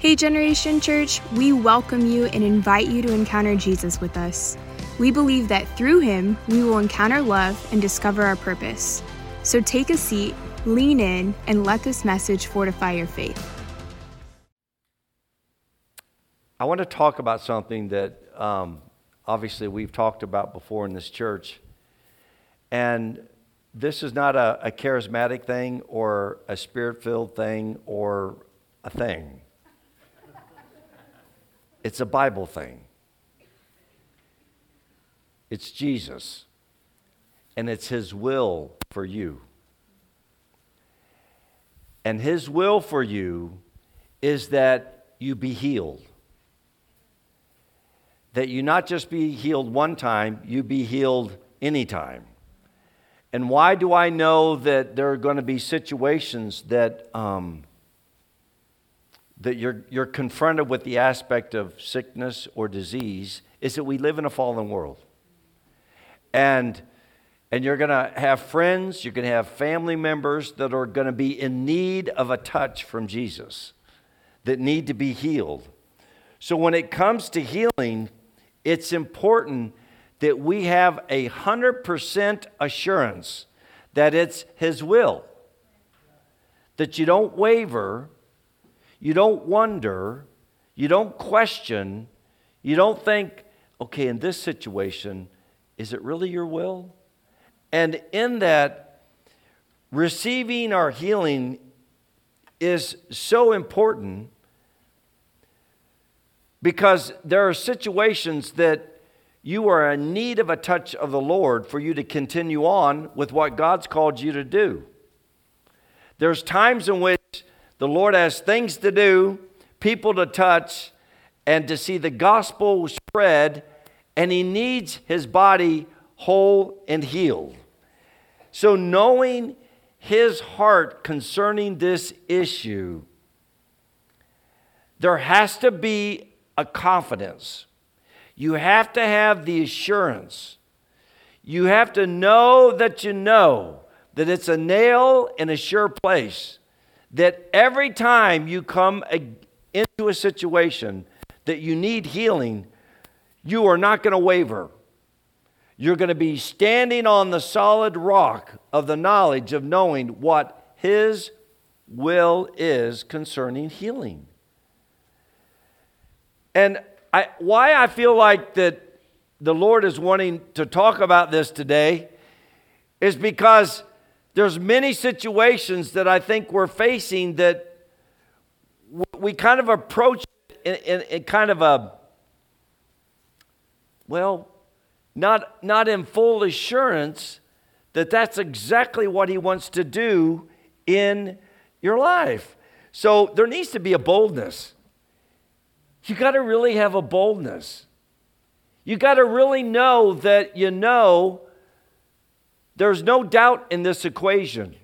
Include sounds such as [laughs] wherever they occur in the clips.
Hey, Generation Church, we welcome you and invite you to encounter Jesus with us. We believe that through him, we will encounter love and discover our purpose. So take a seat, lean in, and let this message fortify your faith. I want to talk about something that um, obviously we've talked about before in this church. And this is not a, a charismatic thing or a spirit filled thing or a thing. It's a Bible thing. It's Jesus, and it's His will for you. And His will for you is that you be healed. That you not just be healed one time, you be healed anytime. And why do I know that there are going to be situations that um, that you're, you're confronted with the aspect of sickness or disease is that we live in a fallen world. And, and you're going to have friends, you're going to have family members that are going to be in need of a touch from Jesus, that need to be healed. So when it comes to healing, it's important that we have a 100% assurance that it's His will, that you don't waver you don't wonder, you don't question, you don't think, okay, in this situation, is it really your will? And in that, receiving our healing is so important because there are situations that you are in need of a touch of the Lord for you to continue on with what God's called you to do. There's times in which the Lord has things to do, people to touch, and to see the gospel spread, and He needs His body whole and healed. So, knowing His heart concerning this issue, there has to be a confidence. You have to have the assurance. You have to know that you know that it's a nail in a sure place that every time you come into a situation that you need healing, you are not going to waver. You're going to be standing on the solid rock of the knowledge of knowing what His will is concerning healing. And I, why I feel like that the Lord is wanting to talk about this today is because there's many situations that I think we're facing that we kind of approach in, in, in kind of a, well, not, not in full assurance that that's exactly what he wants to do in your life. So there needs to be a boldness. You got to really have a boldness. You got to really know that you know there's no doubt in this equation,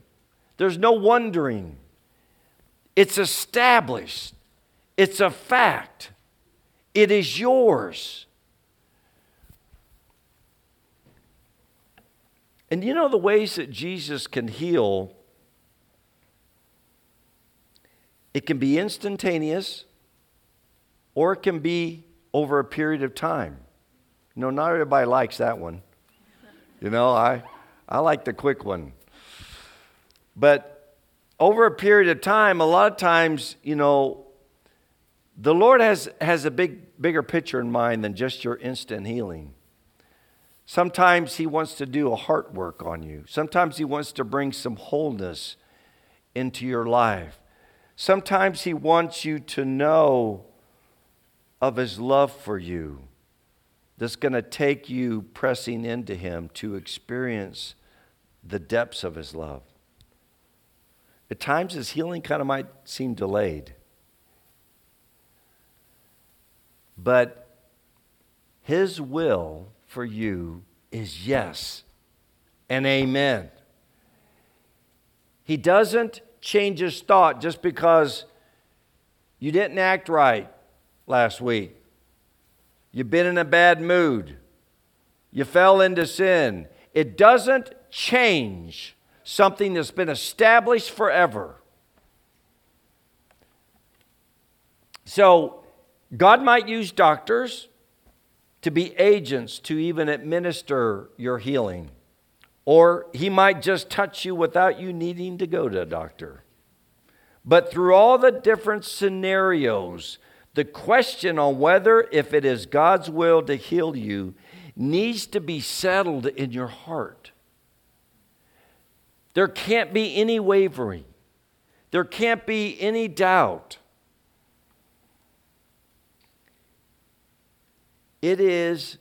there's no wondering. It's established, it's a fact, it is yours. And you know the ways that Jesus can heal? It can be instantaneous or it can be over a period of time. You know, not everybody likes that one. You know, I, I like the quick one. But over a period of time, a lot of times, you know, the Lord has, has a big, bigger picture in mind than just your instant healing. Sometimes He wants to do a heart work on you. Sometimes He wants to bring some wholeness into your life. Sometimes He wants you to know of His love for you that's going to take you pressing into Him to experience the depths of His love. At times, His healing kind of might seem delayed. But His will for you is yes and amen. He doesn't change his thought just because you didn't act right last week. You've been in a bad mood. You fell into sin. It doesn't change something that's been established forever. So, God might use doctors to be agents to even administer your healing. Or he might just touch you without you needing to go to a doctor. But through all the different scenarios, the question on whether if it is God's will to heal you needs to be settled in your heart. There can't be any wavering. There can't be any doubt. It is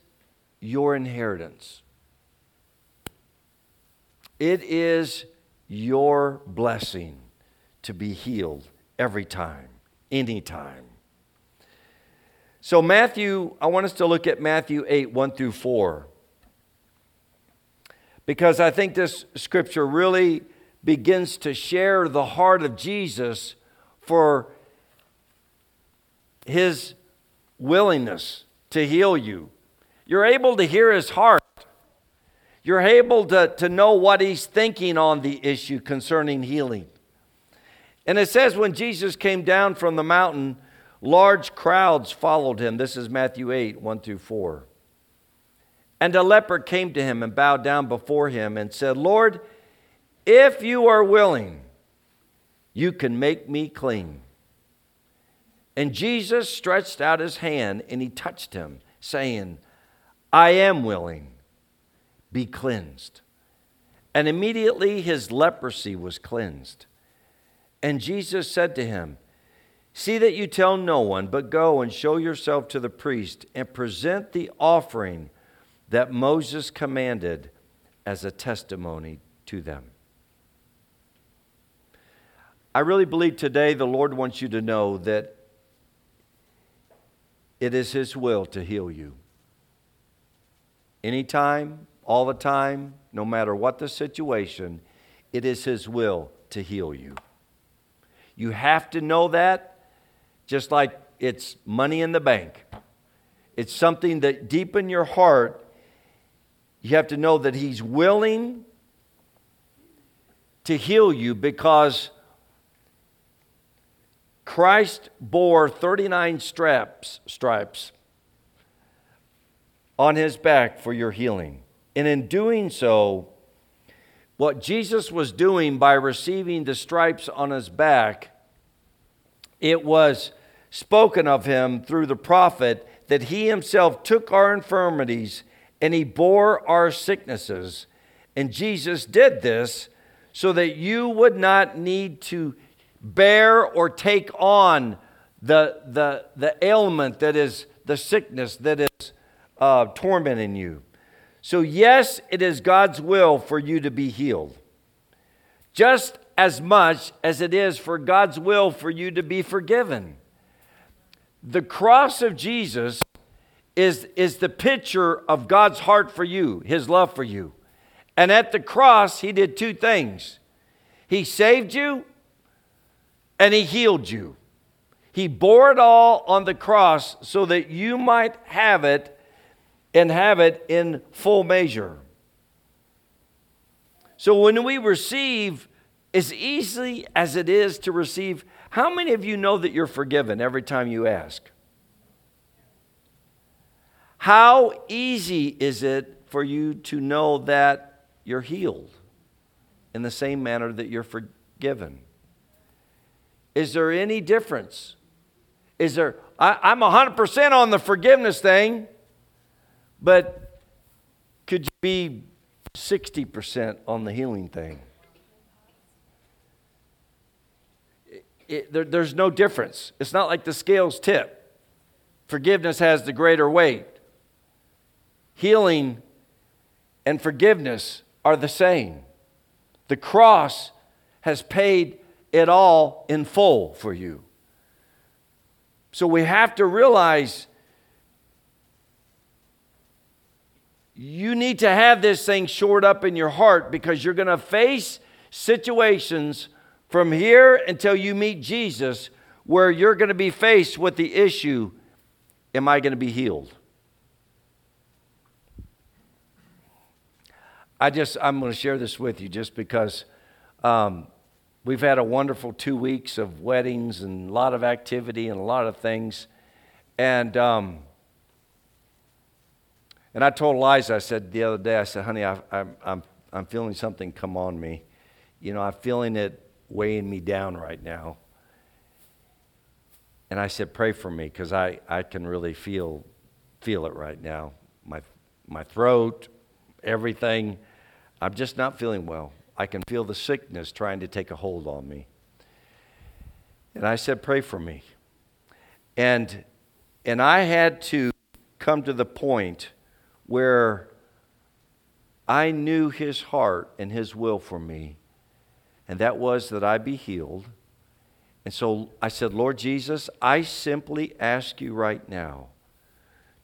your inheritance. It is your blessing to be healed every time, anytime. So, Matthew, I want us to look at Matthew 8, 1 through 4. Because I think this scripture really begins to share the heart of Jesus for his willingness to heal you. You're able to hear his heart. You're able to, to know what he's thinking on the issue concerning healing. And it says, when Jesus came down from the mountain, large crowds followed him. This is Matthew 8, 1 through 4. And a leper came to him and bowed down before him and said, Lord, if you are willing, you can make me clean. And Jesus stretched out his hand and he touched him, saying, I am willing, be cleansed. And immediately his leprosy was cleansed. And Jesus said to him, See that you tell no one, but go and show yourself to the priest and present the offering that Moses commanded as a testimony to them. I really believe today the Lord wants you to know that it is His will to heal you. Anytime, all the time, no matter what the situation, it is His will to heal you. You have to know that, just like it's money in the bank. It's something that deep in your heart, you have to know that He's willing to heal you because Christ bore 39 straps, stripes on his back for your healing. And in doing so, what Jesus was doing by receiving the stripes on his back, it was spoken of him through the prophet that he himself took our infirmities and he bore our sicknesses. And Jesus did this so that you would not need to bear or take on the, the, the ailment that is the sickness that is uh, tormenting you. So, yes, it is God's will for you to be healed, just as much as it is for God's will for you to be forgiven. The cross of Jesus is, is the picture of God's heart for you, his love for you. And at the cross, he did two things He saved you and he healed you. He bore it all on the cross so that you might have it and have it in full measure. So when we receive, as easy as it is to receive, how many of you know that you're forgiven every time you ask? How easy is it for you to know that you're healed in the same manner that you're forgiven? Is there any difference? Is there, I, I'm 100% on the forgiveness thing, but could you be 60% on the healing thing? It, there, there's no difference. It's not like the scales tip. Forgiveness has the greater weight. Healing and forgiveness are the same. The cross has paid it all in full for you. So we have to realize you need to have this thing shored up in your heart because you're going to face situations from here until you meet Jesus where you're going to be faced with the issue Am I going to be healed? I just, I'm going to share this with you just because um, we've had a wonderful two weeks of weddings and a lot of activity and a lot of things. And, um, and I told Liza, I said the other day, I said, honey, I, I, I'm, I'm feeling something come on me. You know, I'm feeling it weighing me down right now. And I said, pray for me because I, I can really feel, feel it right now. My, my throat, everything. I'm just not feeling well. I can feel the sickness trying to take a hold on me. And I said, pray for me. And, and I had to come to the point where I knew his heart and his will for me, and that was that I be healed. And so I said, Lord Jesus, I simply ask you right now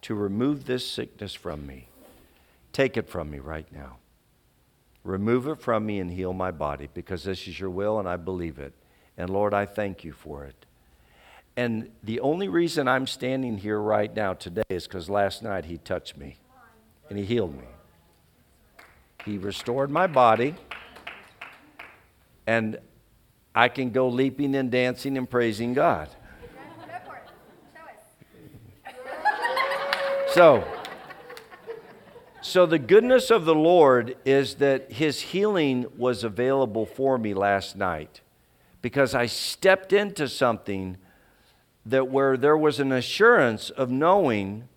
to remove this sickness from me. Take it from me right now. Remove it from me and heal my body because this is your will and I believe it. And Lord, I thank you for it. And the only reason I'm standing here right now today is because last night he touched me and he healed me. He restored my body. And I can go leaping and dancing and praising God. So, so the goodness of the Lord is that his healing was available for me last night because I stepped into something that where there was an assurance of knowing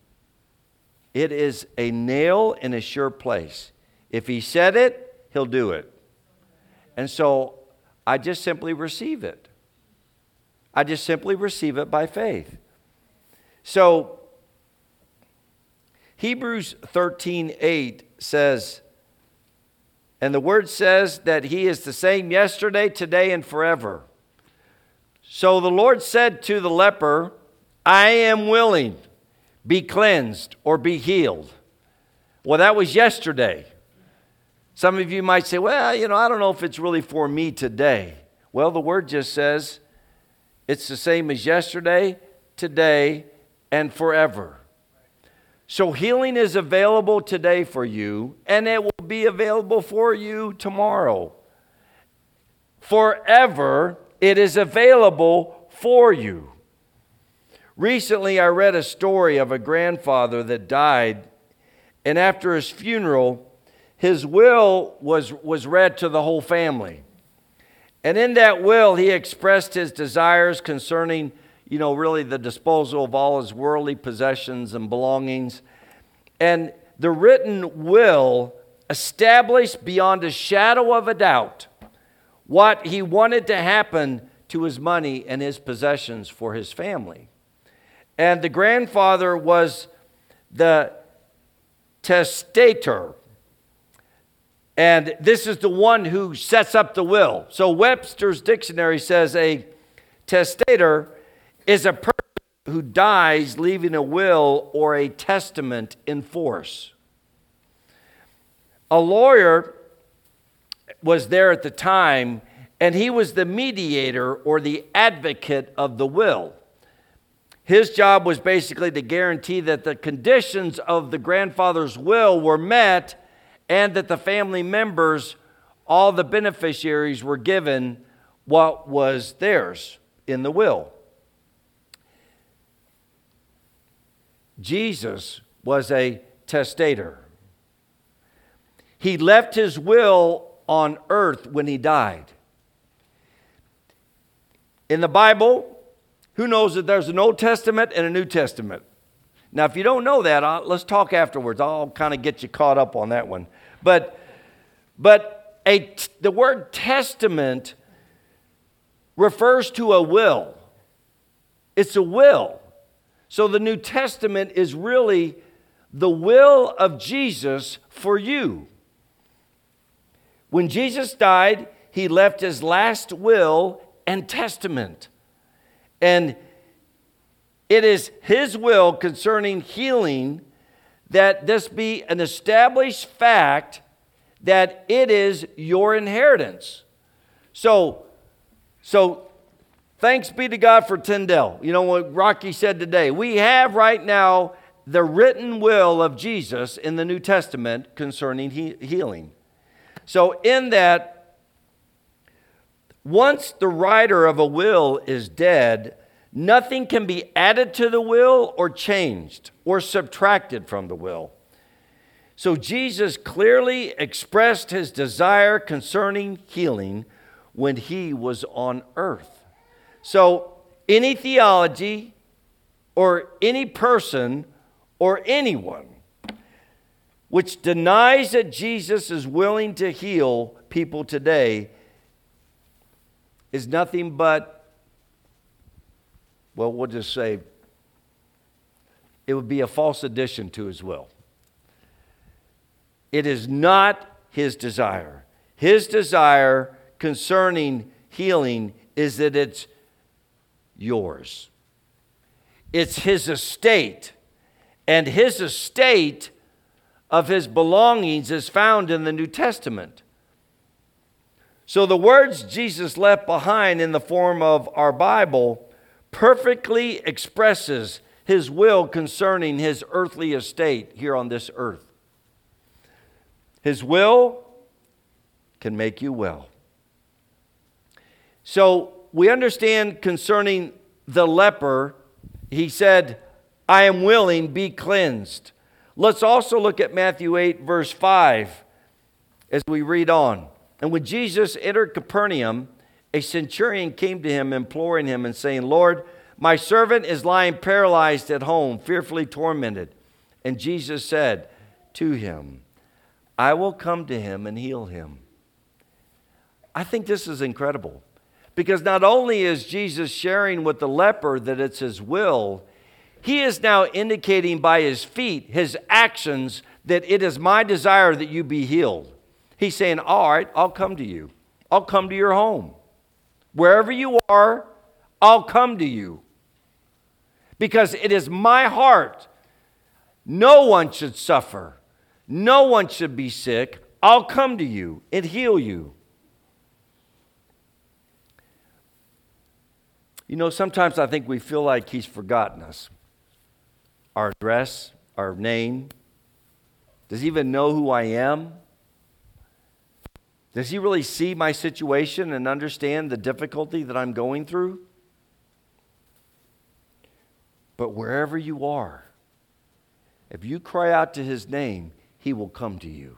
it is a nail in a sure place. If he said it, he'll do it. And so I just simply receive it. I just simply receive it by faith. So Hebrews 13 8 says, and the word says that he is the same yesterday, today, and forever. So the Lord said to the leper, I am willing, be cleansed or be healed. Well, that was yesterday. Some of you might say, well, you know, I don't know if it's really for me today. Well, the word just says it's the same as yesterday, today, and forever. So healing is available today for you, and it will be available for you tomorrow. Forever, it is available for you. Recently, I read a story of a grandfather that died, and after his funeral, his will was, was read to the whole family. And in that will, he expressed his desires concerning, you know, really the disposal of all his worldly possessions and belongings. And the written will established beyond a shadow of a doubt what he wanted to happen to his money and his possessions for his family. And the grandfather was the testator. And this is the one who sets up the will. So Webster's dictionary says a testator is a person who dies leaving a will or a testament in force. A lawyer was there at the time, and he was the mediator or the advocate of the will. His job was basically to guarantee that the conditions of the grandfather's will were met and that the family members, all the beneficiaries, were given what was theirs in the will. Jesus was a testator. He left his will on earth when he died. In the Bible, who knows that there's an Old Testament and a New Testament? Now, if you don't know that, I'll, let's talk afterwards. I'll kind of get you caught up on that one. But, but a, the word testament refers to a will. It's a will. So the New Testament is really the will of Jesus for you. When Jesus died, he left his last will and testament. And it is His will concerning healing that this be an established fact that it is your inheritance. So, so thanks be to God for Tyndale. You know what Rocky said today? We have right now the written will of Jesus in the New Testament concerning he- healing. So, in that, once the writer of a will is dead, nothing can be added to the will or changed or subtracted from the will. So Jesus clearly expressed his desire concerning healing when he was on earth. So any theology or any person or anyone which denies that Jesus is willing to heal people today is nothing but, well, we'll just say, it would be a false addition to his will. It is not his desire. His desire concerning healing is that it's yours. It's his estate. And his estate of his belongings is found in the New Testament. So the words Jesus left behind in the form of our Bible perfectly expresses his will concerning his earthly estate here on this earth. His will can make you well. So we understand concerning the leper, he said, I am willing, be cleansed. Let's also look at Matthew 8, verse 5, as we read on. And when Jesus entered Capernaum, a centurion came to him, imploring him and saying, Lord, my servant is lying paralyzed at home, fearfully tormented. And Jesus said to him, I will come to him and heal him. I think this is incredible because not only is Jesus sharing with the leper that it's his will, he is now indicating by his feet, his actions, that it is my desire that you be healed. He's saying, All right, I'll come to you. I'll come to your home. Wherever you are, I'll come to you. Because it is my heart. No one should suffer. No one should be sick. I'll come to you and heal you. You know, sometimes I think we feel like He's forgotten us our address, our name. Does He even know who I am? Does He really see my situation and understand the difficulty that I'm going through? But wherever you are, if you cry out to His name, he will come to you.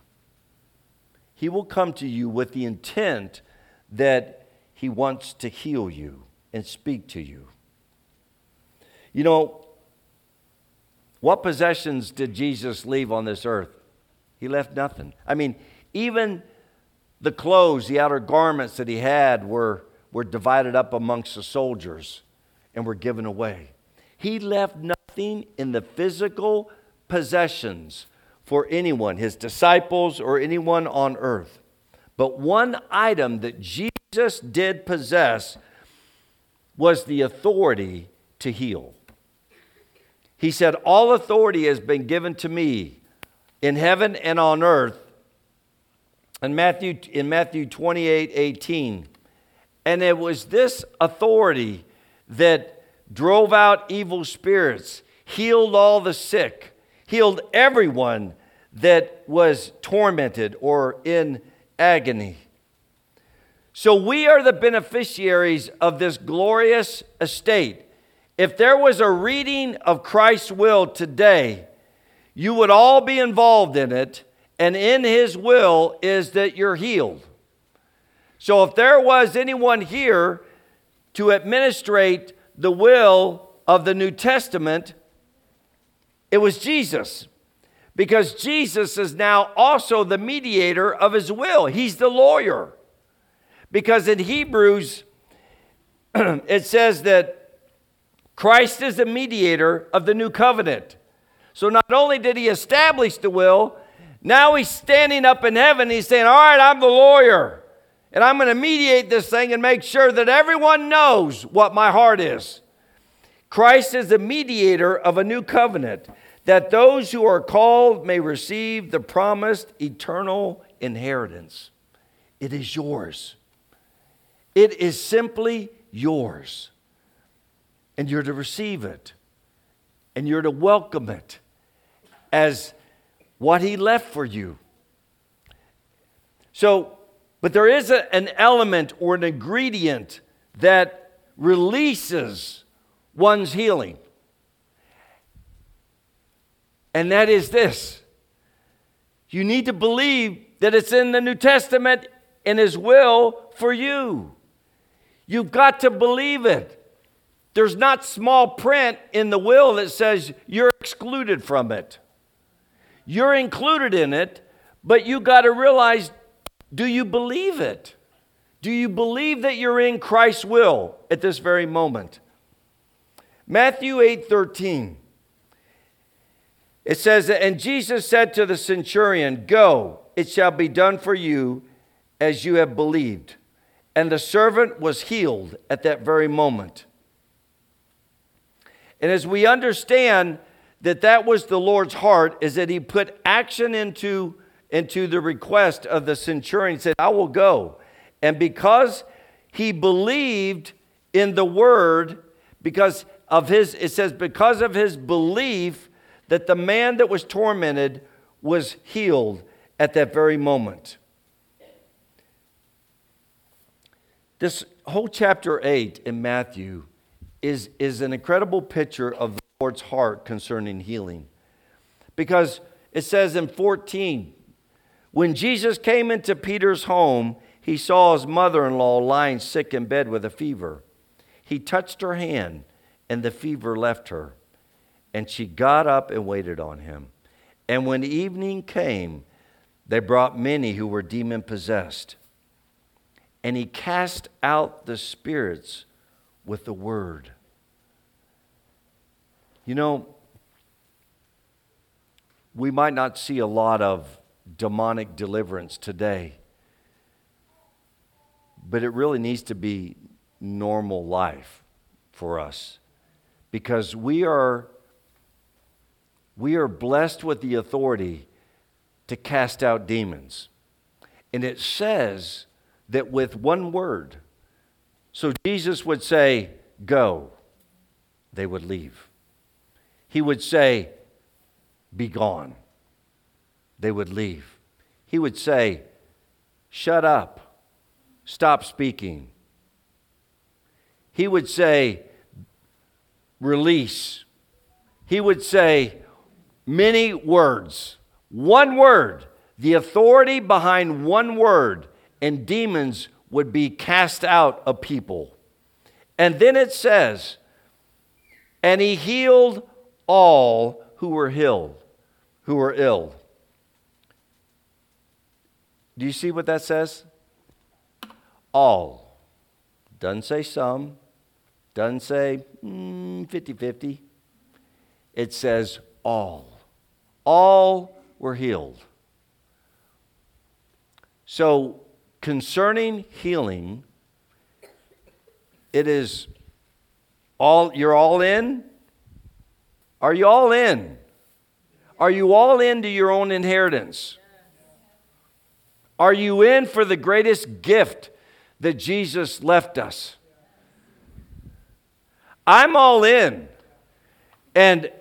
He will come to you with the intent that He wants to heal you and speak to you. You know, what possessions did Jesus leave on this earth? He left nothing. I mean, even the clothes, the outer garments that he had were, were divided up amongst the soldiers and were given away. He left nothing in the physical possessions for anyone, his disciples or anyone on earth. But one item that Jesus did possess was the authority to heal. He said, All authority has been given to me in heaven and on earth. In Matthew, in Matthew 28 18. And it was this authority that drove out evil spirits, healed all the sick, healed everyone that was tormented or in agony. So we are the beneficiaries of this glorious estate. If there was a reading of Christ's will today, you would all be involved in it, and in His will is that you're healed. So if there was anyone here to administrate the will of the New Testament, it was Jesus. Because Jesus is now also the mediator of his will. He's the lawyer. Because in Hebrews, [clears throat] it says that Christ is the mediator of the new covenant. So not only did he establish the will, now he's standing up in heaven. He's saying, All right, I'm the lawyer. And I'm going to mediate this thing and make sure that everyone knows what my heart is. Christ is the mediator of a new covenant that those who are called may receive the promised eternal inheritance. It is yours. It is simply yours. And you're to receive it. And you're to welcome it as what He left for you. So, But there is a, an element or an ingredient that releases one's healing. And that is this you need to believe that it's in the New Testament in His will for you. You've got to believe it. There's not small print in the will that says you're excluded from it. You're included in it, but you got to realize do you believe it? Do you believe that you're in Christ's will at this very moment? Matthew 8 13. It says, And Jesus said to the centurion, Go, it shall be done for you as you have believed. And the servant was healed at that very moment. And as we understand that that was the Lord's heart, is that he put action into, into the request of the centurion. He said, I will go. And because he believed in the word, because of his, it says, because of his belief that the man that was tormented was healed at that very moment. This whole chapter 8 in Matthew is, is an incredible picture of Lord's heart concerning healing. Because it says in 14, when Jesus came into Peter's home, he saw his mother in law lying sick in bed with a fever. He touched her hand, and the fever left her. And she got up and waited on him. And when evening came, they brought many who were demon possessed. And he cast out the spirits with the word. You know, we might not see a lot of demonic deliverance today, but it really needs to be normal life for us because we are we are blessed with the authority to cast out demons. And it says that with one word, so Jesus would say, Go, they would leave. He would say, Be gone, they would leave. He would say, Shut up, stop speaking. He would say, Release. He would say, Many words one word, the authority behind one word, and demons would be cast out of people. And then it says, and he healed all who were ill, who were ill. Do you see what that says? All. Doesn't say some, doesn't say mm, 50 50. It says all. All were healed. So, concerning healing, it is all, you're all in? Are you all in? Are you all into your own inheritance? Are you in for the greatest gift that Jesus left us? I'm all in. And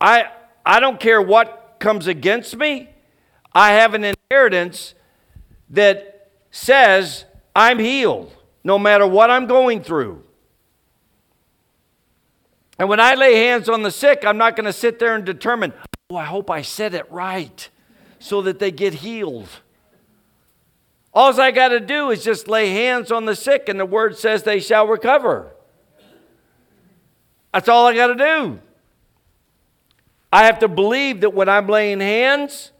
I, I don't care what comes against me, I have an inheritance that says I'm healed no matter what I'm going through. And when I lay hands on the sick, I'm not going to sit there and determine, oh, I hope I said it right so that they get healed. All I got to do is just lay hands on the sick, and the word says they shall recover. That's all I got to do. I have to believe that when I'm laying hands,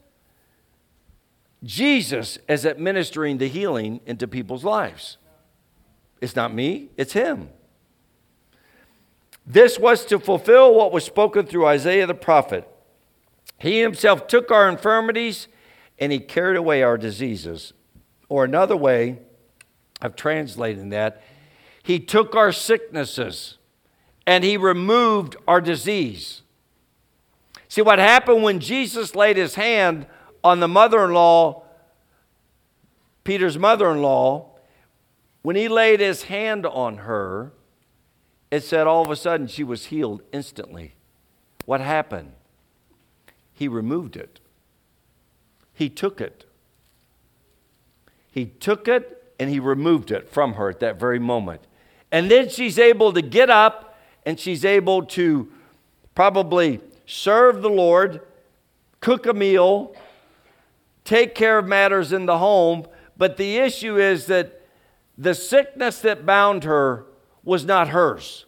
Jesus is administering the healing into people's lives. It's not me, it's Him. This was to fulfill what was spoken through Isaiah the prophet. He himself took our infirmities and he carried away our diseases. Or another way of translating that, he took our sicknesses and he removed our disease. See, what happened when Jesus laid his hand on the mother in law, Peter's mother in law, when he laid his hand on her, it said all of a sudden she was healed instantly. What happened? He removed it, he took it. He took it and he removed it from her at that very moment. And then she's able to get up and she's able to probably serve the Lord, cook a meal, take care of matters in the home. But the issue is that the sickness that bound her was not hers.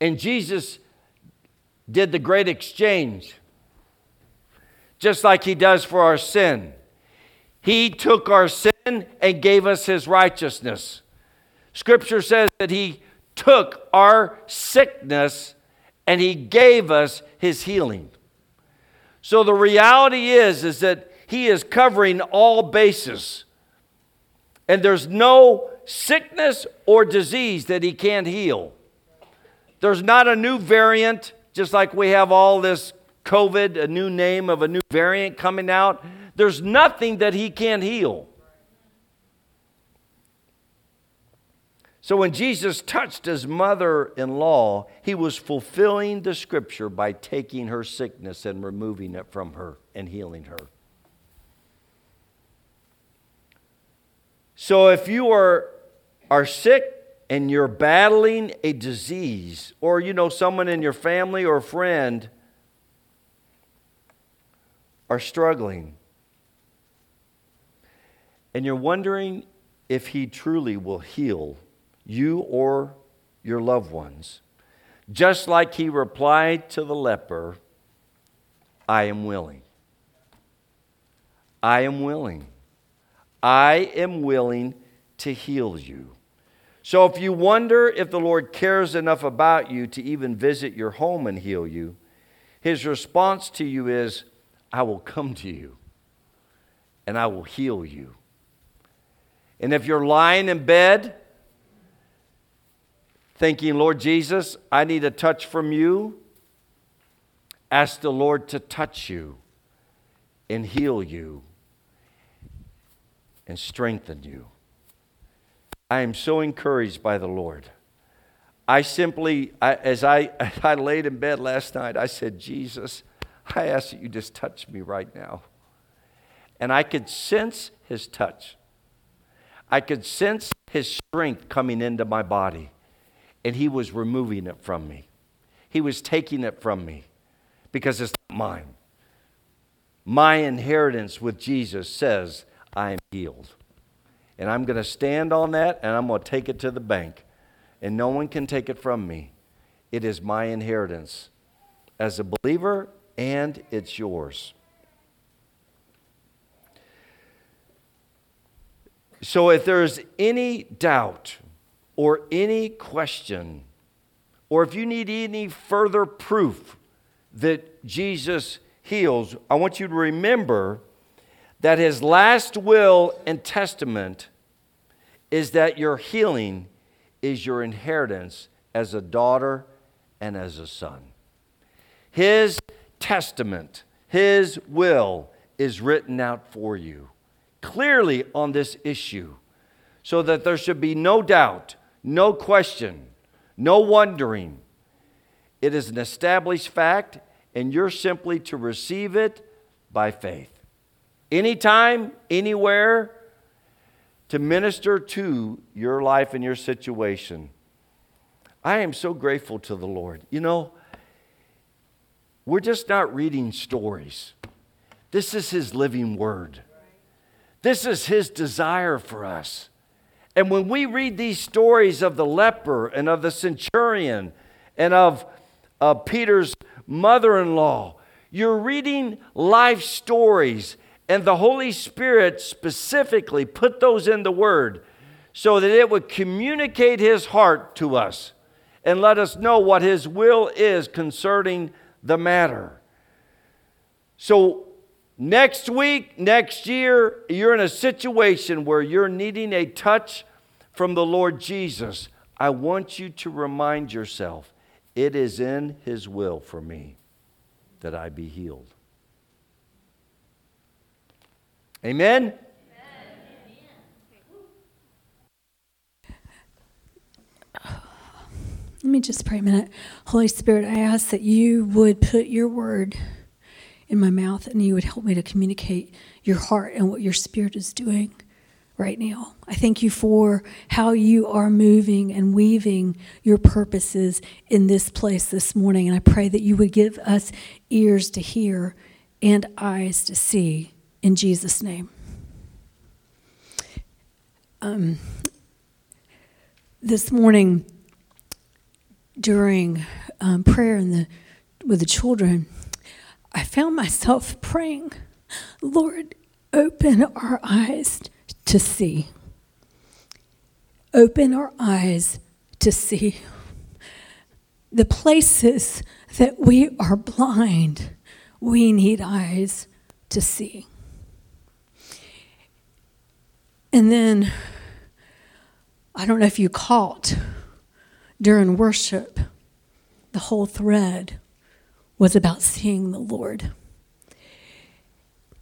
And Jesus did the great exchange, just like he does for our sin. He took our sin and gave us his righteousness. Scripture says that he took our sickness and he gave us his healing. So the reality is is that he is covering all bases. And there's no sickness or disease that he can't heal. There's not a new variant, just like we have all this COVID, a new name of a new variant coming out. There's nothing that he can't heal. So when Jesus touched his mother in law, he was fulfilling the scripture by taking her sickness and removing it from her and healing her. So if you are, are sick and you're battling a disease, or you know someone in your family or friend are struggling, and you're wondering if he truly will heal you or your loved ones. Just like he replied to the leper, I am willing. I am willing. I am willing to heal you. So if you wonder if the Lord cares enough about you to even visit your home and heal you, his response to you is, I will come to you and I will heal you. And if you're lying in bed, thinking, Lord Jesus, I need a touch from you, ask the Lord to touch you and heal you and strengthen you. I am so encouraged by the Lord. I simply, I, as, I, [laughs] I laid in bed last night, I said, Jesus, I ask that you just touch me right now. And I could sense his touch. I could sense his strength coming into my body and he was removing it from me. He was taking it from me because it's not mine. My inheritance with Jesus says I am healed. And I'm going to stand on that and I'm going to take it to the bank. And no one can take it from me. It is my inheritance as a believer and it's yours. So if there's any doubt or any question, or if you need any further proof that Jesus heals, I want you to remember that his last will and testament is that your healing is your inheritance as a daughter and as a son. His testament, his will is written out for you clearly on this issue so that there should be no doubt no question, no wondering. It is an established fact, and you're simply to receive it by faith. Anytime, anywhere, to minister to your life and your situation. I am so grateful to the Lord. You know, we're just not reading stories. This is His living word. This is His desire for us. And when we read these stories of the leper and of the centurion and of Peter's mother in law, you're reading life stories, and the Holy Spirit specifically put those in the Word so that it would communicate His heart to us and let us know what His will is concerning the matter. So, next week, next year, you're in a situation where you're needing a touch from the Lord Jesus, I want you to remind yourself it is in His will for me that I be healed. Amen? Let me just pray a minute. Holy Spirit, I ask that you would put your word in my mouth and you would help me to communicate your heart and what your spirit is doing right now. I thank you for how you are moving and weaving your purposes in this place this morning. And I pray that you would give us ears to hear and eyes to see in Jesus' name. Um, this morning, during um, prayer in the, with the children, I found myself praying, Lord, open our eyes to see. Open our eyes to see the places that we are blind, we need eyes to see. And then, I don't know if you caught during worship, the whole thread was about seeing the Lord.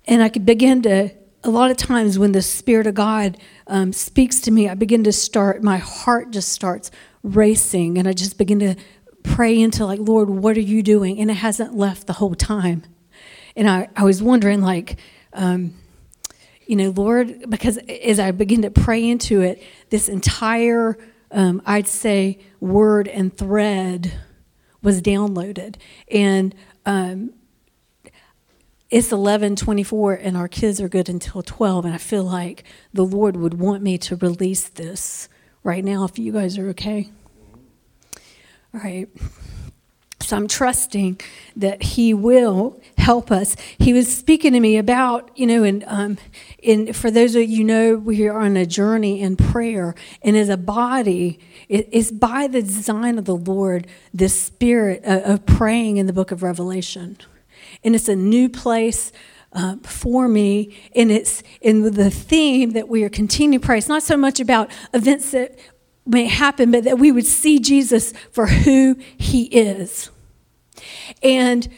And I could begin to a lot of times when the Spirit of God um, speaks to me, I begin to start, my heart just starts racing, and I just begin to pray into, like, Lord, what are you doing? And it hasn't left the whole time. And I, I was wondering, like, um, you know, Lord, because as I begin to pray into it, this entire, um, I'd say, word and thread was downloaded. And um, it's 11:24 and our kids are good until 12 and I feel like the Lord would want me to release this right now if you guys are okay. All right. So I'm trusting that He will help us. He was speaking to me about, you know, and um, in for those of you know, we are on a journey in prayer, and as a body, it is by the design of the Lord, the spirit of, of praying in the Book of Revelation and it's a new place uh, for me. And it's in the theme that we are continuing to pray. It's not so much about events that may happen, but that we would see Jesus for who he is. And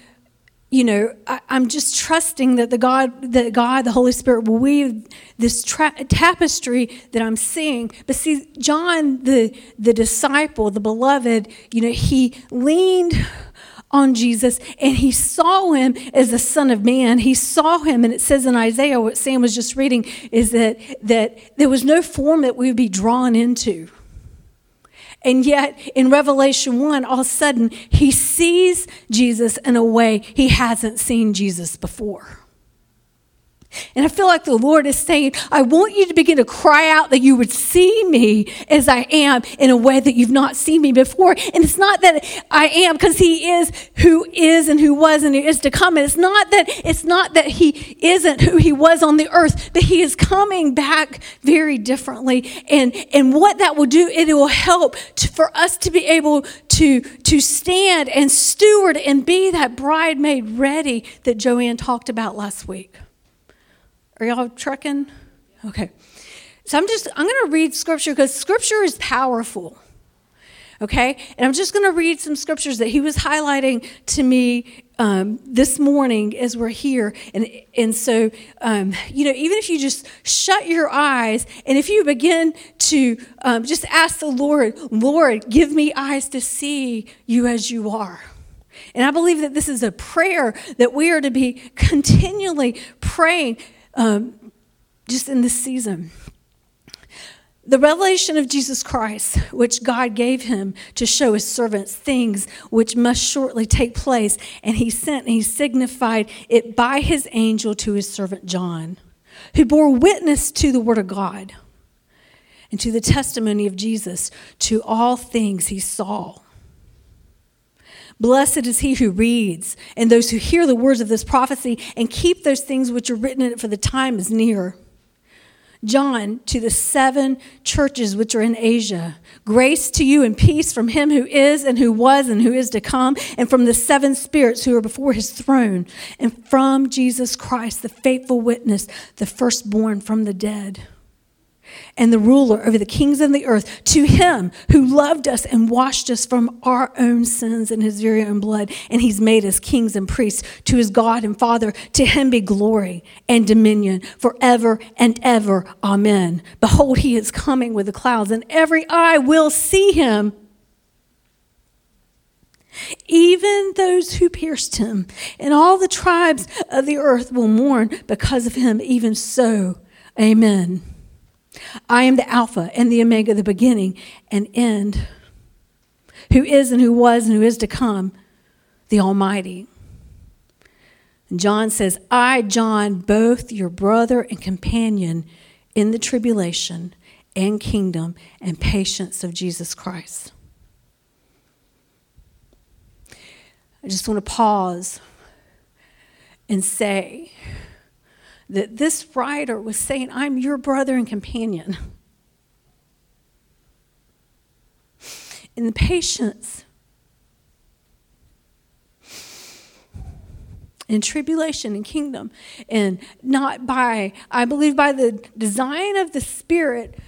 you know, I, am just trusting that the God, that God, the Holy Spirit will weave this tra- tapestry that I'm seeing. But see, John, the the disciple, the beloved, you know, he leaned on Jesus and he saw him as the Son of Man. He saw him, and it says in Isaiah, what Sam was just reading, is that, that there was no form that we would be drawn into. And yet, in Revelation 1, all of a sudden, he sees Jesus in a way he hasn't seen Jesus before. And I feel like the Lord is saying, I want you to begin to cry out that you would see me as I am in a way that you've not seen me before. And it's not that I am because he is who is and who was and who is to come. And it's not that it's not that he isn't who he was on the earth, but he is coming back very differently. And and what that will do, it will help to, for us to be able to to stand and steward and be that bride made ready that Joanne talked about last week. Are y'all trucking? Okay. So I'm just, I'm going to read scripture because scripture is powerful. Okay? And I'm just going to read some scriptures that he was highlighting to me um, this morning as we're here. And, and so, um, you know, even if you just shut your eyes and if you begin to um, just ask the Lord, Lord, give me eyes to see you as you are. And I believe that this is a prayer that we are to be continually praying um, just in this season. The revelation of Jesus Christ, which God gave him to show his servants things which must shortly take place, and he sent and he signified it by his angel to his servant John, who bore witness to the word of God and to the testimony of Jesus, to all things he saw. Blessed is he who reads, and those who hear the words of this prophecy and keep those things which are written in it, for the time is near. John, to the seven churches which are in Asia, grace to you and peace from him who is and who was and who is to come, and from the seven spirits who are before his throne, and from Jesus Christ, the faithful witness, the firstborn from the dead and the ruler over the kings of the earth, to him who loved us and washed us from our own sins in his very own blood, and he's made us kings and priests, to his God and Father, to him be glory and dominion forever and ever. Amen. Behold, he is coming with the clouds, and every eye will see him even those who pierced him, and all the tribes of the earth will mourn because of him, even so. Amen. I am the Alpha and the Omega, the beginning and end, who is and who was and who is to come, the Almighty. And John says, I, John, both your brother and companion in the tribulation and kingdom and patience of Jesus Christ. I just want to pause and say that this writer was saying, I'm your brother and companion. In the patience in tribulation and kingdom and not by i believe by the design of the spirit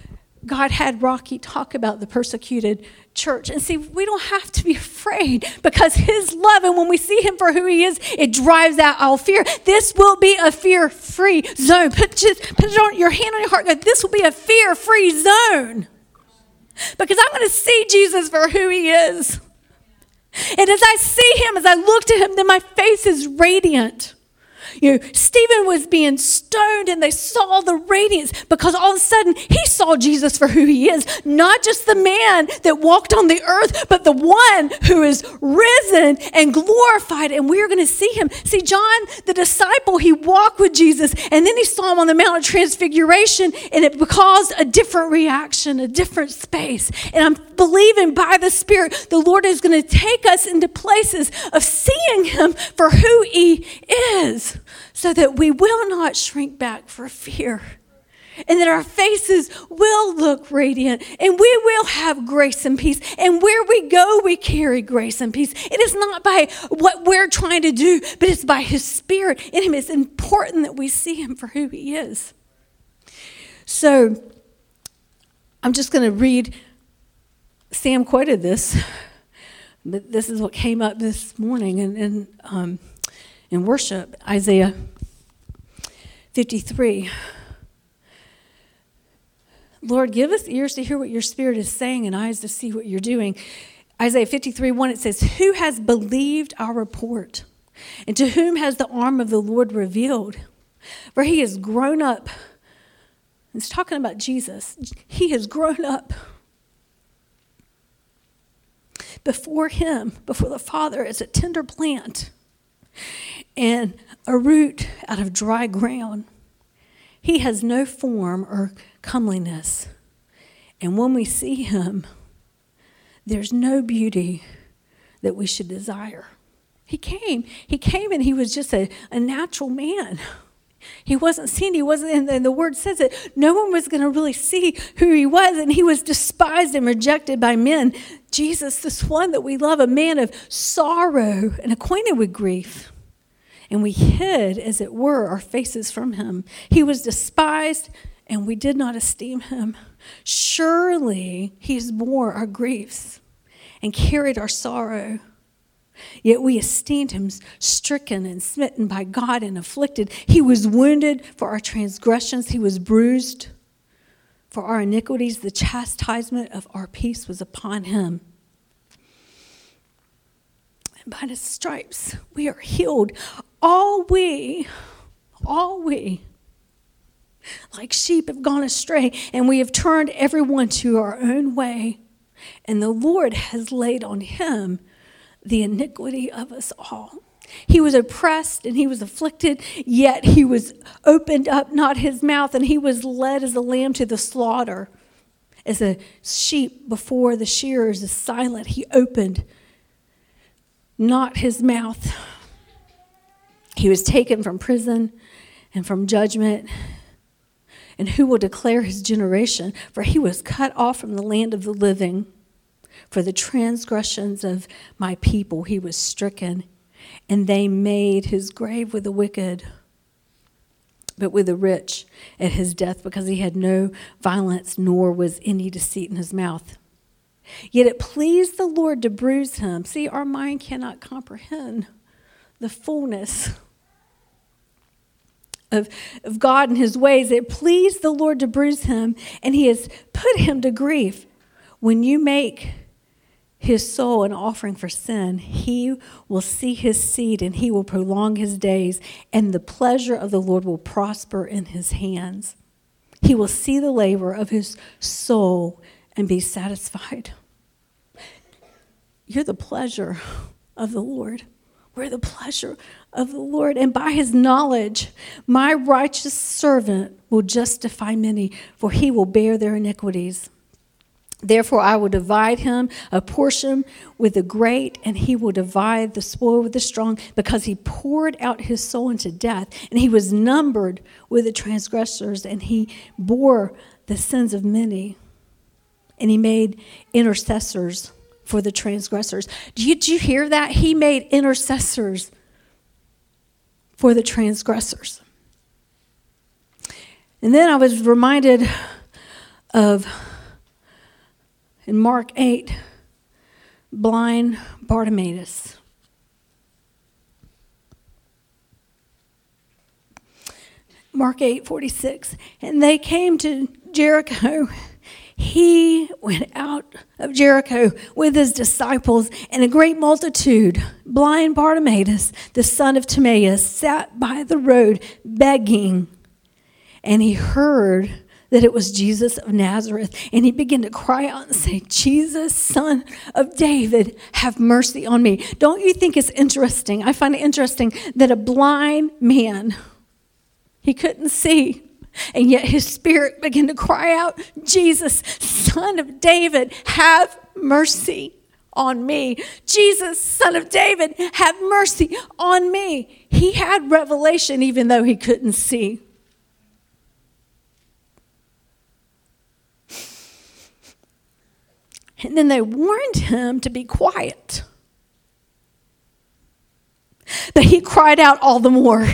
god had rocky talk about the persecuted church. And see we don't have to be [laughs] afraid because his love and when we see him for who he is it drives out all fear. This will be a fear-free zone. Put, just, put on your hand on your heart. God, this will be a fear-free zone because i'm going to see jesus for who he is. And as I see him, as I look to him, then my face is radiant. You know, Stephen was being stoned and they saw the radiance because all of a sudden he saw Jesus for who he is. Not just the man that walked on the earth, but the one who is risen and glorified. And we're going to see him. See, John, the disciple, he walked with Jesus and then he saw him on the Mount of Transfiguration and it caused a different reaction, a different space. And I'm believing by the Spirit, the Lord is going to take us into places of seeing him for who he is so that we will not shrink back for fear and that our faces will look radiant and we will have grace and peace. And where we go, we carry grace and peace. It is not by what we're trying to do, but it's by His Spirit in Him. It's important that we see Him for who He is. So I'm just going to read, Sam quoted this, but this is what came up this morning. And, and um, in worship, Isaiah 53. Lord, give us ears to hear what your spirit is saying and eyes to see what you're doing. Isaiah 53 1, it says, Who has believed our report? And to whom has the arm of the Lord revealed? For he has grown up. It's talking about Jesus. He has grown up before him, before the Father, as a tender plant and a root out of dry ground. He has no form or comeliness. And when we see him, there's no beauty that we should desire. He came. He came and he was just a, a natural man. He wasn't seen. He wasn't, and the word says it. No one was going to really see who he was, and he was despised and rejected by men. Jesus, this one that we love, a man of sorrow and acquainted with grief and we hid, as it were, our faces from him. He was despised, and we did not esteem him. Surely he bore our griefs and carried our sorrow. Yet we esteemed him stricken and smitten by God and afflicted. He was wounded for our transgressions, he was bruised for our iniquities. The chastisement of our peace was upon him. And by his stripes we are healed all we, all we, like sheep have gone astray, and we have turned everyone to our own way. And the Lord has laid on him the iniquity of us all. He was oppressed and he was afflicted, yet he was opened up not his mouth, and he was led as a lamb to the slaughter. As a sheep before the shearers is silent, he opened not his mouth. He was taken from prison and from judgment. And who will declare his generation? For he was cut off from the land of the living. For the transgressions of my people he was stricken, and they made his grave with the wicked, but with the rich at his death, because he had no violence, nor was any deceit in his mouth. Yet it pleased the Lord to bruise him. See, our mind cannot comprehend the fullness of, of God and his ways. It pleased the Lord to bruise him, and he has put him to grief. When you make his soul an offering for sin, he will see his seed and he will prolong his days, and the pleasure of the Lord will prosper in his hands. He will see the labor of his soul and be satisfied. You're the pleasure of the Lord. The pleasure of the Lord. And by his knowledge, my righteous servant will justify many, for he will bear their iniquities. Therefore, I will divide him a portion with the great, and he will divide the spoil with the strong, because he poured out his soul into death, and he was numbered with the transgressors, and he bore the sins of many, and he made intercessors for the transgressors. Did you hear that? He made intercessors for the transgressors. And then I was reminded of in Mark 8, blind Bartimaeus. Mark 8, 46. And they came to Jericho he went out of Jericho with his disciples, and a great multitude. Blind Bartimaeus, the son of Timaeus, sat by the road begging. And he heard that it was Jesus of Nazareth. And he began to cry out and say, Jesus, son of David, have mercy on me. Don't you think it's interesting? I find it interesting that a blind man, he couldn't see, and yet his spirit began to cry out, Jesus, son of David, have mercy on me. Jesus, son of David, have mercy on me. He had revelation even though he couldn't see. And then they warned him to be quiet. But he cried out all the more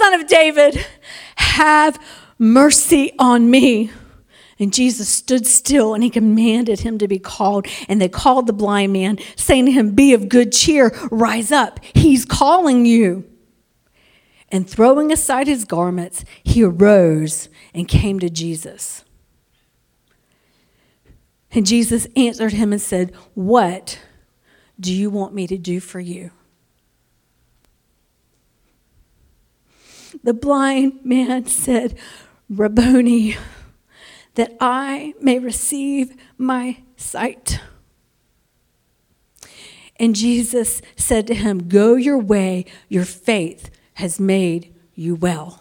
Son of David, have mercy on me. And Jesus stood still and he commanded him to be called. And they called the blind man, saying to him, Be of good cheer, rise up. He's calling you. And throwing aside his garments, he arose and came to Jesus. And Jesus answered him and said, What do you want me to do for you? The blind man said, Rabboni, that I may receive my sight. And Jesus said to him, Go your way, your faith has made you well.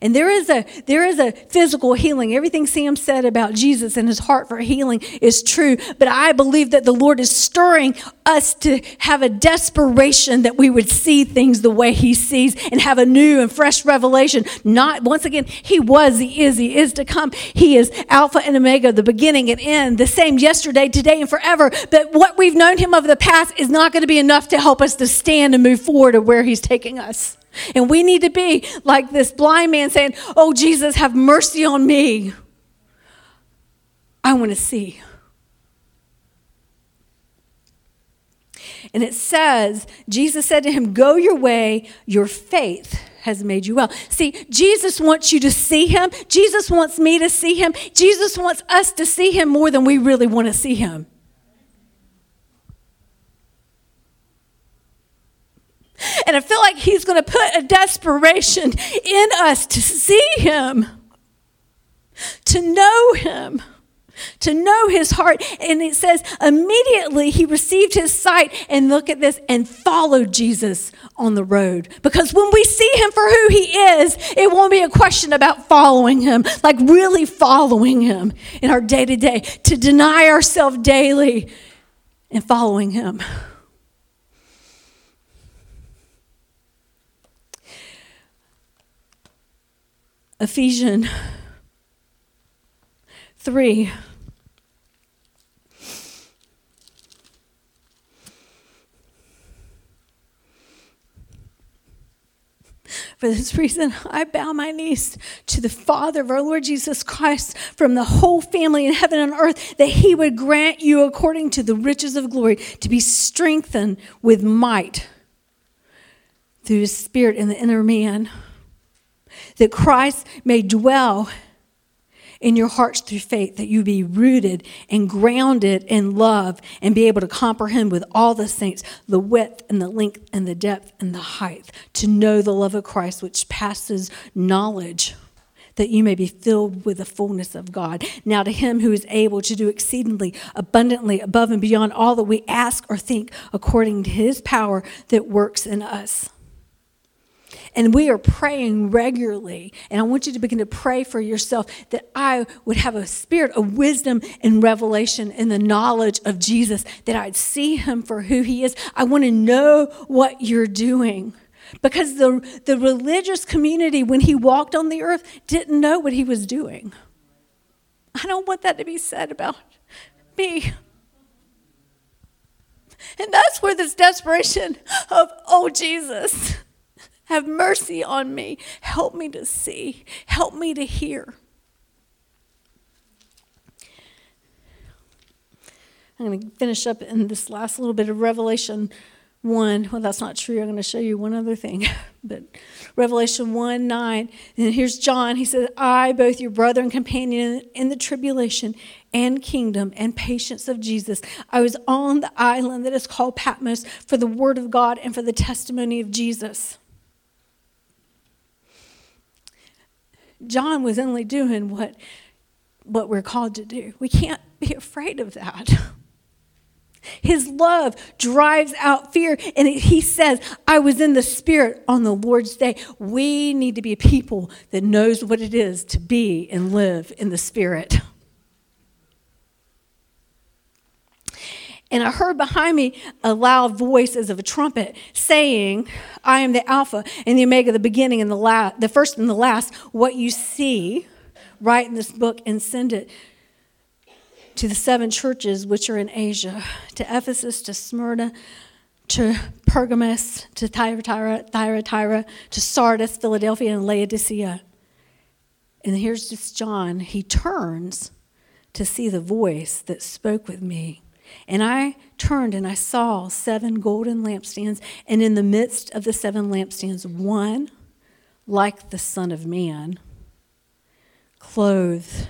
And there is a there is a physical healing. Everything Sam said about Jesus and his heart for healing is true, but I believe that the Lord is stirring us to have a desperation that we would see things the way he sees and have a new and fresh revelation. Not once again, he was, he is, he is to come. He is Alpha and Omega, the beginning and end, the same yesterday, today, and forever. But what we've known him of the past is not going to be enough to help us to stand and move forward to where he's taking us. And we need to be like this blind man saying, Oh, Jesus, have mercy on me. I want to see. And it says, Jesus said to him, Go your way, your faith has made you well. See, Jesus wants you to see him. Jesus wants me to see him. Jesus wants us to see him more than we really want to see him. And I feel like He's going to put a desperation in us to see Him, to know Him, to know His heart. And it says, immediately He received His sight, and look at this, and followed Jesus on the road. Because when we see Him for who He is, it won't be a question about following Him, like really following Him in our day to day, to deny ourselves daily and following Him. Ephesians 3. For this reason, I bow my knees to the Father of our Lord Jesus Christ from the whole family in heaven and earth, that he would grant you, according to the riches of glory, to be strengthened with might through his Spirit in the inner man that Christ may dwell in your hearts through faith, that you be rooted and grounded in love and be able to comprehend with all the saints the width and the length and the depth and the height, to know the love of Christ which passes knowledge that you may be filled with the fullness of God. Now, to him who is able to do exceedingly abundantly above and beyond all that we ask or think, according to his power that works in us. And we are praying regularly. And I want you to begin to pray for yourself that I would have a spirit of wisdom and revelation in the knowledge of Jesus, that I'd see him for who he is. I want to know what you're doing. Because the, the religious community, when he walked on the earth, didn't know what he was doing. I don't want that to be said about me. And that's where this desperation of, oh, Jesus, have mercy on me. Help me to see. Help me to hear. I'm going to finish up in this last little bit of Revelation 1. Well, that's not true. I'm going to show you one other thing. [laughs] but Revelation 1 9. And here's John. He says, I, both your brother and companion in the tribulation and kingdom and patience of Jesus, I was on the island that is called Patmos for the word of God and for the testimony of Jesus. John was only doing what, what we're called to do. We can't be afraid of that. His love drives out fear. And he says, I was in the spirit on the Lord's day. We need to be a people that knows what it is to be and live in the spirit. And I heard behind me a loud voice as of a trumpet saying, I am the Alpha and the Omega, the beginning and the last, the first and the last. What you see, write in this book and send it to the seven churches which are in Asia to Ephesus, to Smyrna, to Pergamos, to Thyatira, Thyatira, to Sardis, Philadelphia, and Laodicea. And here's John. He turns to see the voice that spoke with me. And I turned and I saw seven golden lampstands, and in the midst of the seven lampstands, one like the Son of Man, clothed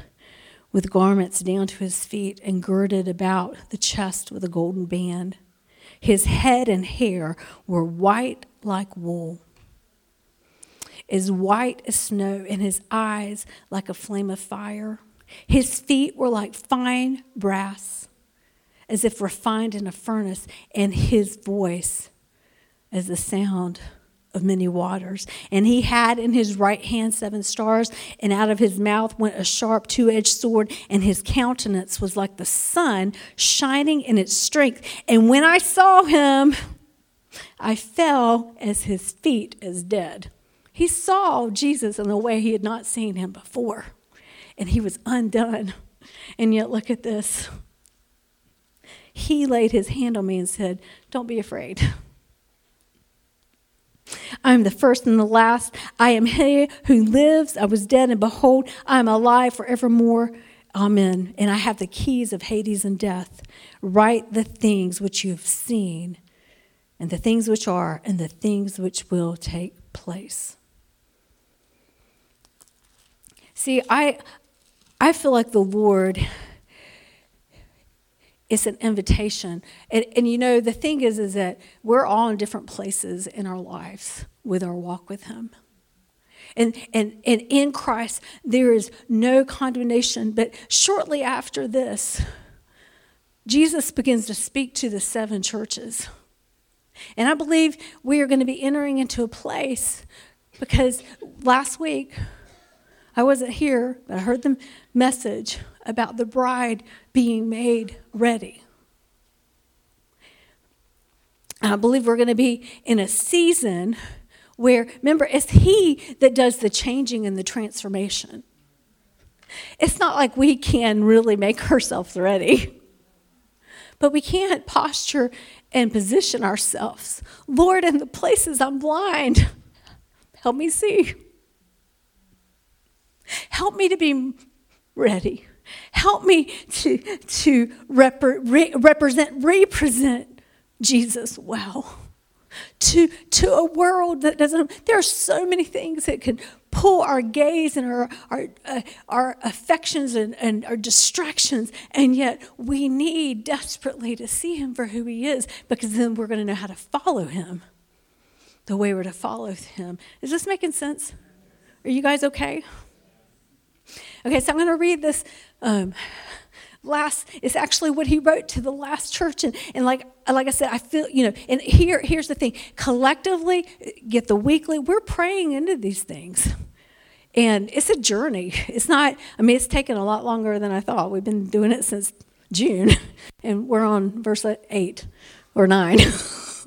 with garments down to his feet and girded about the chest with a golden band. His head and hair were white like wool, as white as snow, and his eyes like a flame of fire. His feet were like fine brass, as if refined in a furnace, and his voice as the sound of many waters. And he had in his right hand seven stars, and out of his mouth went a sharp two edged sword, and his countenance was like the sun shining in its strength. And when I saw him, I fell as his feet as dead. He saw Jesus in a way he had not seen him before, and he was undone. And yet, look at this. He laid his hand on me and said, Don't be afraid. [laughs] I am the first and the last. I am he who lives. I was dead, and behold, I am alive forevermore. Amen. And I have the keys of Hades and death. Write the things which you have seen, and the things which are, and the things which will take place. See, I, I feel like the Lord it's an invitation. And, and you know, the thing is, is that we're all in different places in our lives with our walk with Him. And, and, and in Christ, there is no condemnation. But shortly after this, Jesus begins to speak to the seven churches. And I believe we are going to be entering into a place because last week, I wasn't here, but I heard the message about the bride being made ready. I believe we're going to be in a season where, remember, it's He that does the changing and the transformation. It's not like we can really make ourselves ready, but we can't posture and position ourselves. Lord, in the places I'm blind, help me see. Help me to be ready. Help me to, to rep- re- represent, represent Jesus well. To, to a world that doesn't, there are so many things that can pull our gaze and our, our, uh, our affections and, and our distractions. And yet we need desperately to see him for who he is because then we're going to know how to follow him the way we're to follow him. Is this making sense? Are you guys okay? Okay, so I'm going to read this. Um, last it's actually what he wrote to the last church and, and like like i said i feel you know and here here's the thing. Collectively get the weekly we're praying into these things. And it's a journey. It's not i mean it's taken a lot longer than i thought. We've been doing it since june and we're on verse 8 or 9 [laughs]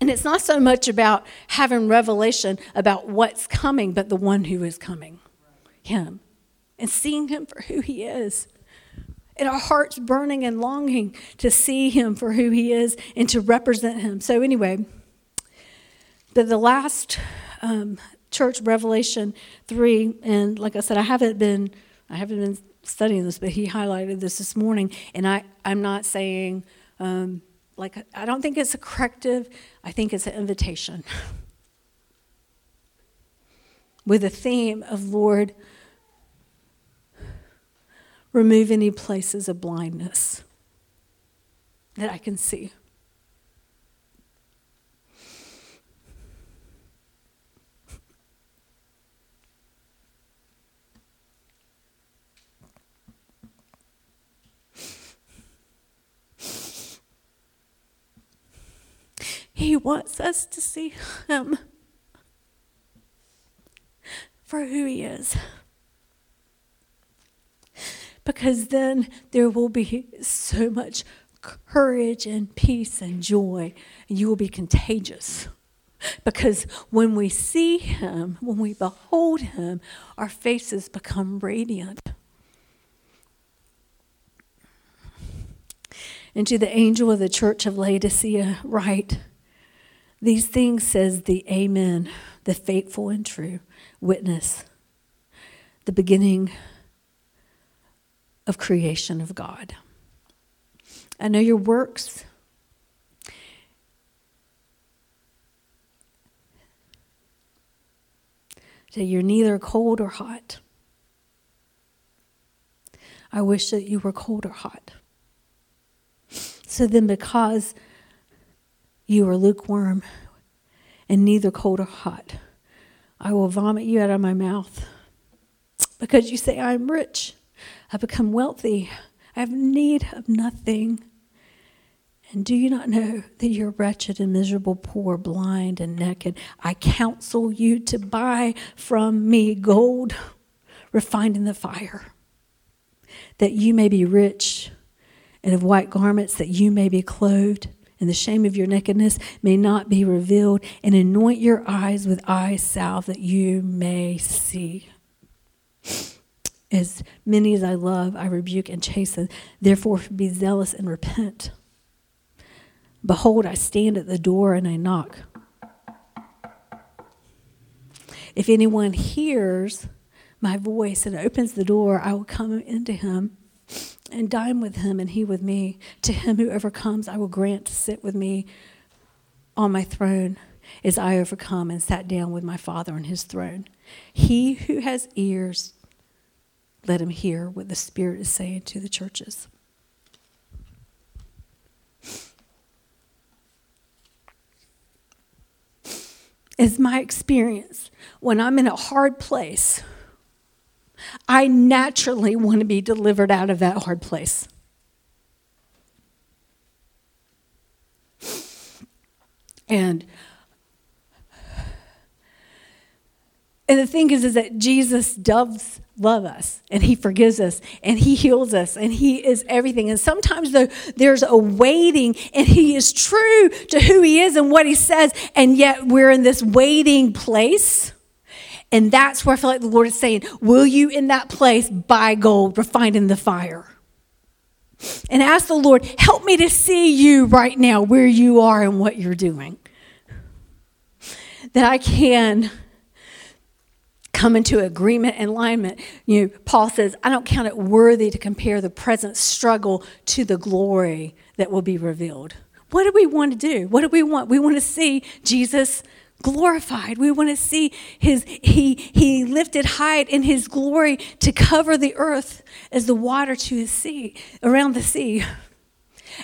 and it's not so much about having revelation about what's coming but the one who is coming him and seeing him for who he is. And our hearts burning and longing to see him for who he is and to represent him. So, anyway, the, the last um, church, Revelation 3, and like I said, I haven't been, I haven't been studying this, but he highlighted this this morning. And I, I'm not saying, um, like, I don't think it's a corrective, I think it's an invitation. [laughs] With a theme of, Lord, remove any places of blindness that I can see. He wants us to see Him for who He is because then there will be so much courage and peace and joy, and you will be contagious. Because when we see Him, when we behold Him, our faces become radiant. And to the angel of the church of Laodicea, write these things says the Amen, the faithful and true witness, the beginning of creation of God. I know your works. That you're neither cold or hot. I wish that you were cold or hot. So then, because you are lukewarm and neither cold or hot, I will vomit you out of my mouth. Because you say, I'm rich I've become wealthy. I have need of nothing. And do you not know that you're wretched and miserable, poor, blind, and naked? I counsel you to buy from me gold refined in the fire, that you may be rich, and of white garments, that you may be clothed, and the shame of your nakedness may not be revealed, and anoint your eyes with eye salve, that you may see. As many as I love, I rebuke and chasten. Therefore, be zealous and repent. Behold, I stand at the door and I knock. If anyone hears my voice and opens the door, I will come into him and dine with him and he with me. To him who overcomes, I will grant to sit with me on my throne as I overcome and sat down with my Father on his throne. He who has ears, let him hear what the Spirit is saying to the churches. Is my experience when I'm in a hard place, I naturally want to be delivered out of that hard place. And and the thing is, is that Jesus does love us and he forgives us and he heals us and he is everything and sometimes though there's a waiting and he is true to who he is and what he says and yet we're in this waiting place and that's where i feel like the lord is saying will you in that place buy gold refined in the fire and ask the lord help me to see you right now where you are and what you're doing that i can come into agreement and alignment. You know, Paul says, I don't count it worthy to compare the present struggle to the glory that will be revealed. What do we want to do? What do we want? We want to see Jesus glorified. We want to see his he he lifted high in his glory to cover the earth as the water to his sea around the sea.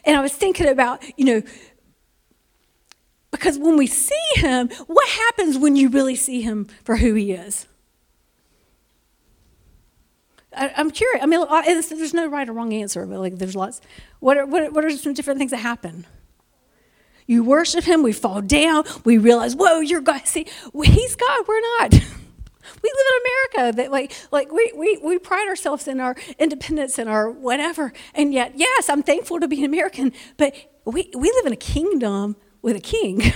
And I was thinking about, you know, because when we see him, what happens when you really see him for who he is? I, am curious. I mean, uh, there's no right or wrong answer, but like there's lots. What are, what, are, what are some different things that happen? You worship him, we fall down, we realize, whoa, you're God. See, he's God, we're not. [laughs] we live in America that like like we, we, we pride ourselves in our independence and our whatever. And yet, yes, I'm thankful to be an American, but we, we live in a kingdom with a king. [laughs]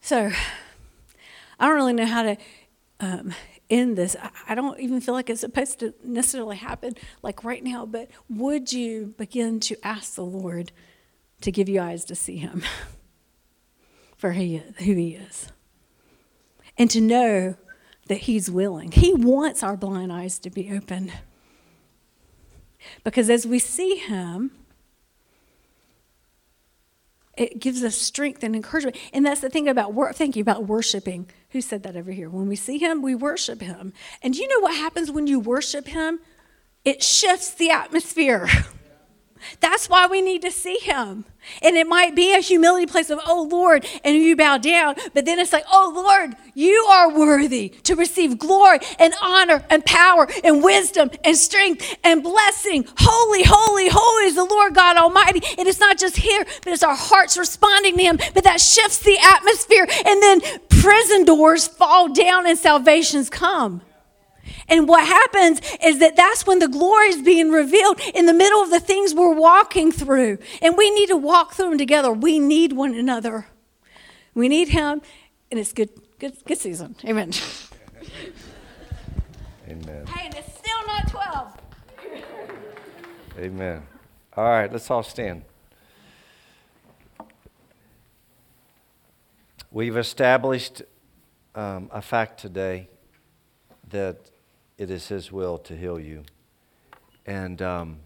so I don't really know how to um, in this. I don't even feel like it's supposed to necessarily happen like right now, but would you begin to ask the Lord to give you eyes to see Him [laughs] for he, who He is? And to know that He's willing. He wants our blind eyes to be open. Because as we see Him, it gives us strength and encouragement. And that's the thing about. Thank you about worshiping. Who said that over here? When we see him, we worship him. And you know what happens when you worship him? It shifts the atmosphere. [laughs] That's why we need to see him. And it might be a humility place of, oh Lord, and you bow down. But then it's like, oh Lord, you are worthy to receive glory and honor and power and wisdom and strength and blessing. Holy, holy, holy is the Lord God Almighty. And it's not just here, but it's our hearts responding to him. But that shifts the atmosphere. And then prison doors fall down and salvations come. And what happens is that that's when the glory is being revealed in the middle of the things we're walking through. And we need to walk through them together. We need one another. We need Him, and it's good, good, good season. Amen. [laughs] Amen. Hey, and it's still not 12. Amen. All right, let's all stand. We've established um, a fact today that it is His will to heal you. And um,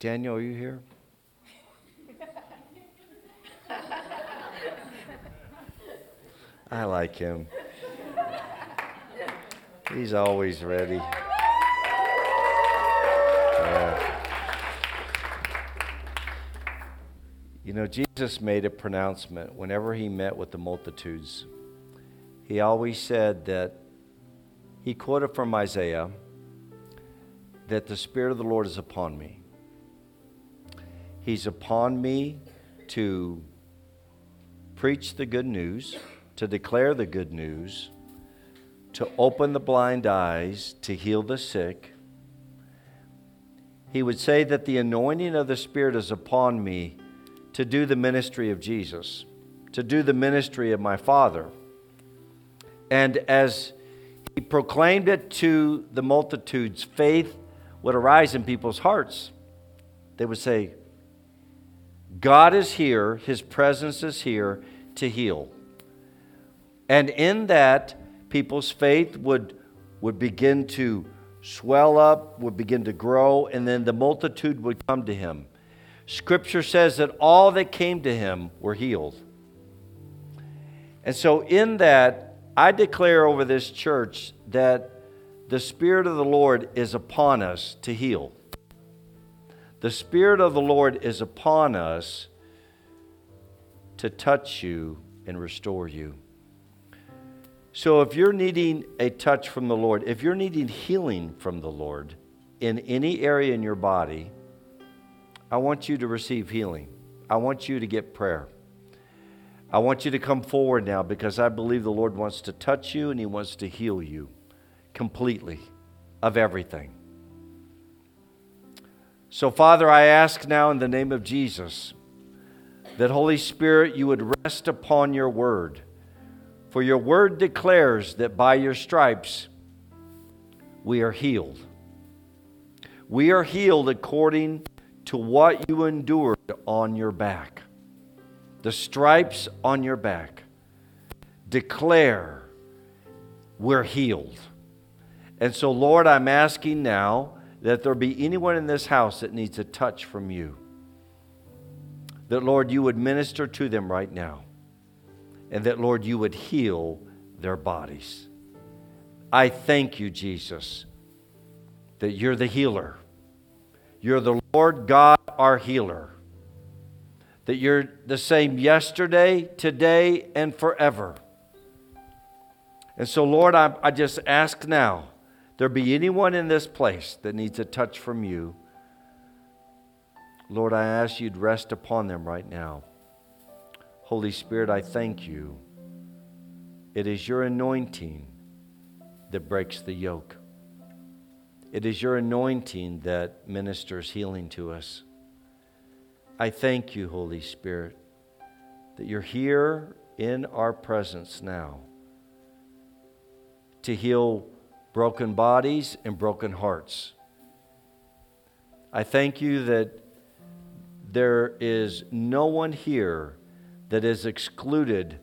Daniel, are you here? I like him. He's always ready. You know, Jesus made a pronouncement whenever he met with the multitudes. He always said that he quoted from Isaiah that the Spirit of the Lord is upon me. He's upon me to preach the good news, to declare the good news, to open the blind eyes, to heal the sick. He would say that the anointing of the Spirit is upon me to do the ministry of Jesus, to do the ministry of my Father. And as he proclaimed it to the multitudes. Faith would arise in people's hearts. They would say, God is here, His presence is here to heal. And in that, people's faith would, would begin to swell up, would begin to grow, and then the multitude would come to Him. Scripture says that all that came to Him were healed. And so, in that, I declare over this church that the Spirit of the Lord is upon us to heal. The Spirit of the Lord is upon us to touch you and restore you. So, if you're needing a touch from the Lord, if you're needing healing from the Lord in any area in your body, I want you to receive healing. I want you to get prayer. I want you to come forward now because I believe the Lord wants to touch you and He wants to heal you completely of everything. So, Father, I ask now in the name of Jesus that, Holy Spirit, you would rest upon your word. For your word declares that by your stripes we are healed. We are healed according to what you endured on your back the stripes on your back declare we're healed. And so, Lord, I'm asking now that there be anyone in this house that needs a touch from you. That, Lord, you would minister to them right now. And that, Lord, you would heal their bodies. I thank you, Jesus, that you're the healer. You're the Lord God, our healer. That you're the same yesterday, today, and forever. And so, Lord, I, I just ask now there be anyone in this place that needs a touch from you. Lord, I ask you'd rest upon them right now. Holy Spirit, I thank you. It is your anointing that breaks the yoke. It is your anointing that ministers healing to us. I thank you, Holy Spirit, that you're here in our presence now to heal broken bodies and broken hearts. I thank you that there is no one here that is excluded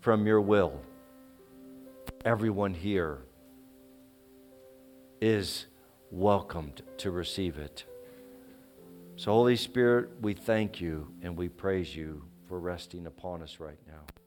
from your will. Everyone here is welcomed to receive it. So, Holy Spirit, we thank you and we praise you for resting upon us right now.